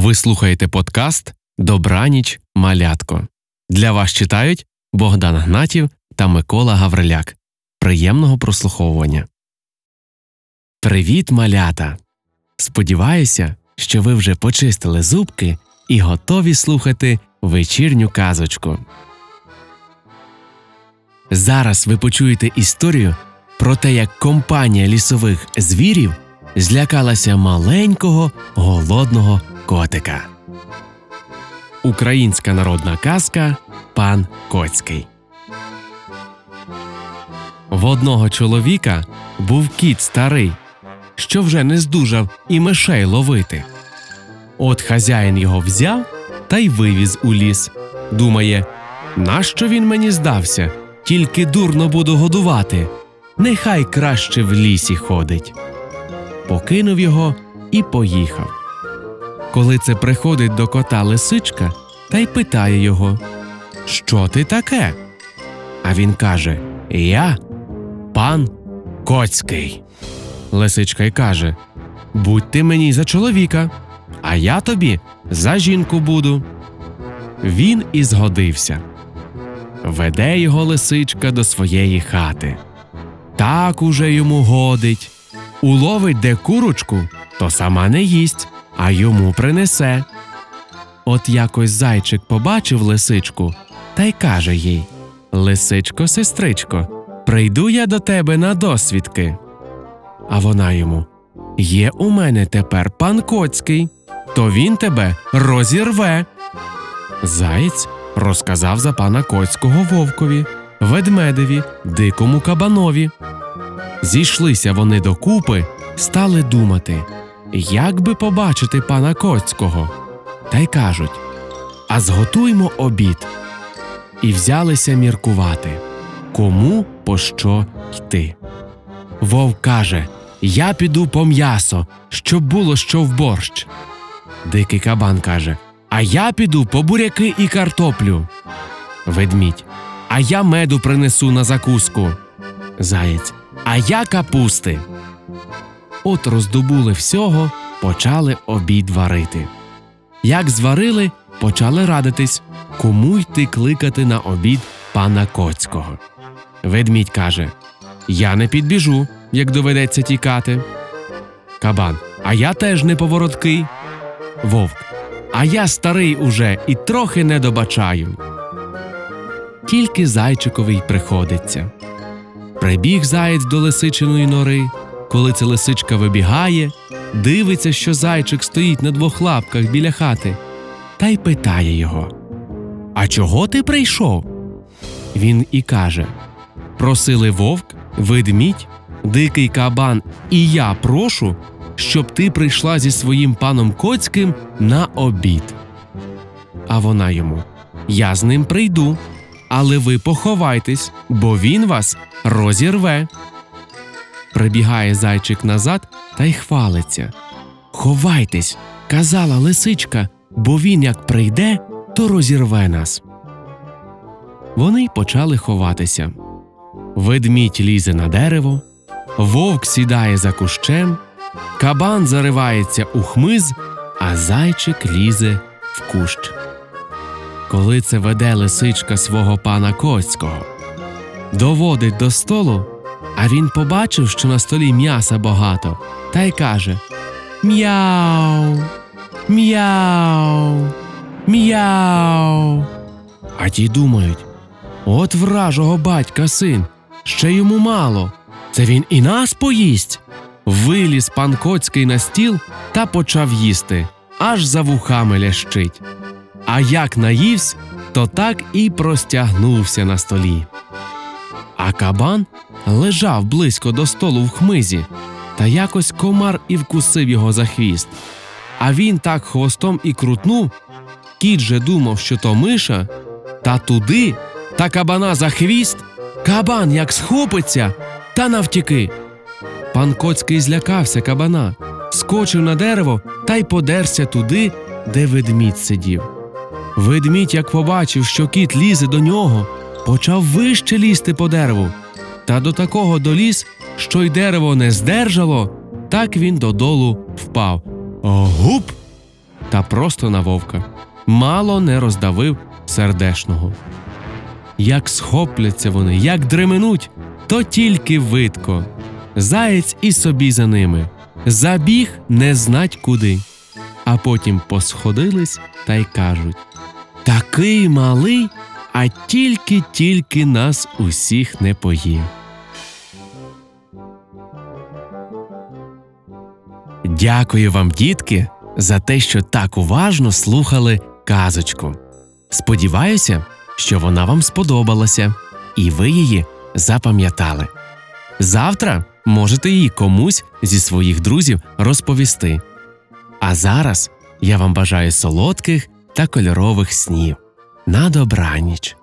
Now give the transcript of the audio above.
Ви слухаєте подкаст Добраніч малятко. Для вас читають Богдан Гнатів та Микола Гавриляк. Приємного прослуховування. Привіт, малята! Сподіваюся, що ви вже почистили зубки і готові слухати вечірню казочку. Зараз ви почуєте історію про те, як компанія лісових звірів злякалася маленького голодного котика. Українська народна казка Пан Коцький. В одного чоловіка був кіт старий, що вже не здужав і мишей ловити. От хазяїн його взяв та й вивіз у ліс. Думає, нащо він мені здався, тільки дурно буду годувати. Нехай краще в лісі ходить. Покинув його і поїхав. Коли це приходить до кота лисичка та й питає його Що ти таке? А він каже Я пан Коцький. Лисичка й каже Будь ти мені за чоловіка, а я тобі за жінку буду. Він і згодився. Веде його лисичка до своєї хати. Так уже йому годить. Уловить де курочку, то сама не їсть, а йому принесе. От якось зайчик побачив лисичку та й каже їй Лисичко, сестричко, прийду я до тебе на досвідки. А вона йому Є у мене тепер пан Коцький, то він тебе розірве. Заєць розказав за пана Коцького вовкові, ведмедеві, дикому кабанові. Зійшлися вони докупи, стали думати, як би побачити пана Коцького. Та й кажуть А зготуймо обід. І взялися міркувати, кому по що йти. Вовк каже Я піду по м'ясо, щоб було що в борщ. Дикий кабан каже А я піду по буряки і картоплю. Ведмідь. А я меду принесу на закуску. Заєць. А я капусти. От роздобули всього, почали обід варити. Як зварили, почали радитись, кому йти кликати на обід пана Коцького. Ведмідь каже Я не підбіжу, як доведеться тікати. Кабан. А я теж не повороткий. Вовк. А я старий уже і трохи не добачаю. Тільки зайчиковий приходиться. Прибіг заєць до лисичиної нори. Коли ця лисичка вибігає, дивиться, що зайчик стоїть на двох лапках біля хати, та й питає його: А чого ти прийшов? Він і каже: Просили вовк, ведмідь, дикий кабан, і я прошу, щоб ти прийшла зі своїм паном Коцьким на обід. А вона йому: Я з ним прийду, але ви поховайтесь, бо він вас розірве. Прибігає зайчик назад та й хвалиться. Ховайтесь, казала лисичка, бо він як прийде, то розірве нас. Вони й почали ховатися. Ведмідь лізе на дерево, вовк сідає за кущем, кабан заривається у хмиз, а зайчик лізе в кущ. Коли це веде лисичка свого пана Коцького, доводить до столу, а він побачив, що на столі м'яса багато, та й каже Мяу, мяу, мяу. А ті думають от вражого батька син, ще йому мало. Це він і нас поїсть. Виліз пан Коцький на стіл та почав їсти, аж за вухами лящить. А як наївсь, то так і простягнувся на столі. А кабан лежав близько до столу в хмизі, та якось комар і вкусив його за хвіст. А він так хвостом і крутнув. Кіт же думав, що то миша, та туди, та кабана за хвіст, кабан як схопиться, та навтіки. Пан Коцький злякався кабана, скочив на дерево та й подерся туди, де ведмідь сидів. Ведмідь, як побачив, що кіт лізе до нього, почав вище лізти по дереву, та до такого доліз, що й дерево не здержало, так він додолу впав. Гуп! та просто на вовка. Мало не роздавив сердешного. Як схопляться вони, як дременуть, то тільки видко. Заєць і собі за ними. Забіг не знать куди. А потім посходились та й кажуть: Такий малий, а тільки-тільки нас усіх не поїв. Дякую вам, дітки, за те, що так уважно слухали казочку. Сподіваюся, що вона вам сподобалася, і ви її запам'ятали. Завтра можете її комусь зі своїх друзів розповісти. А зараз я вам бажаю солодких та кольорових снів. На добраніч!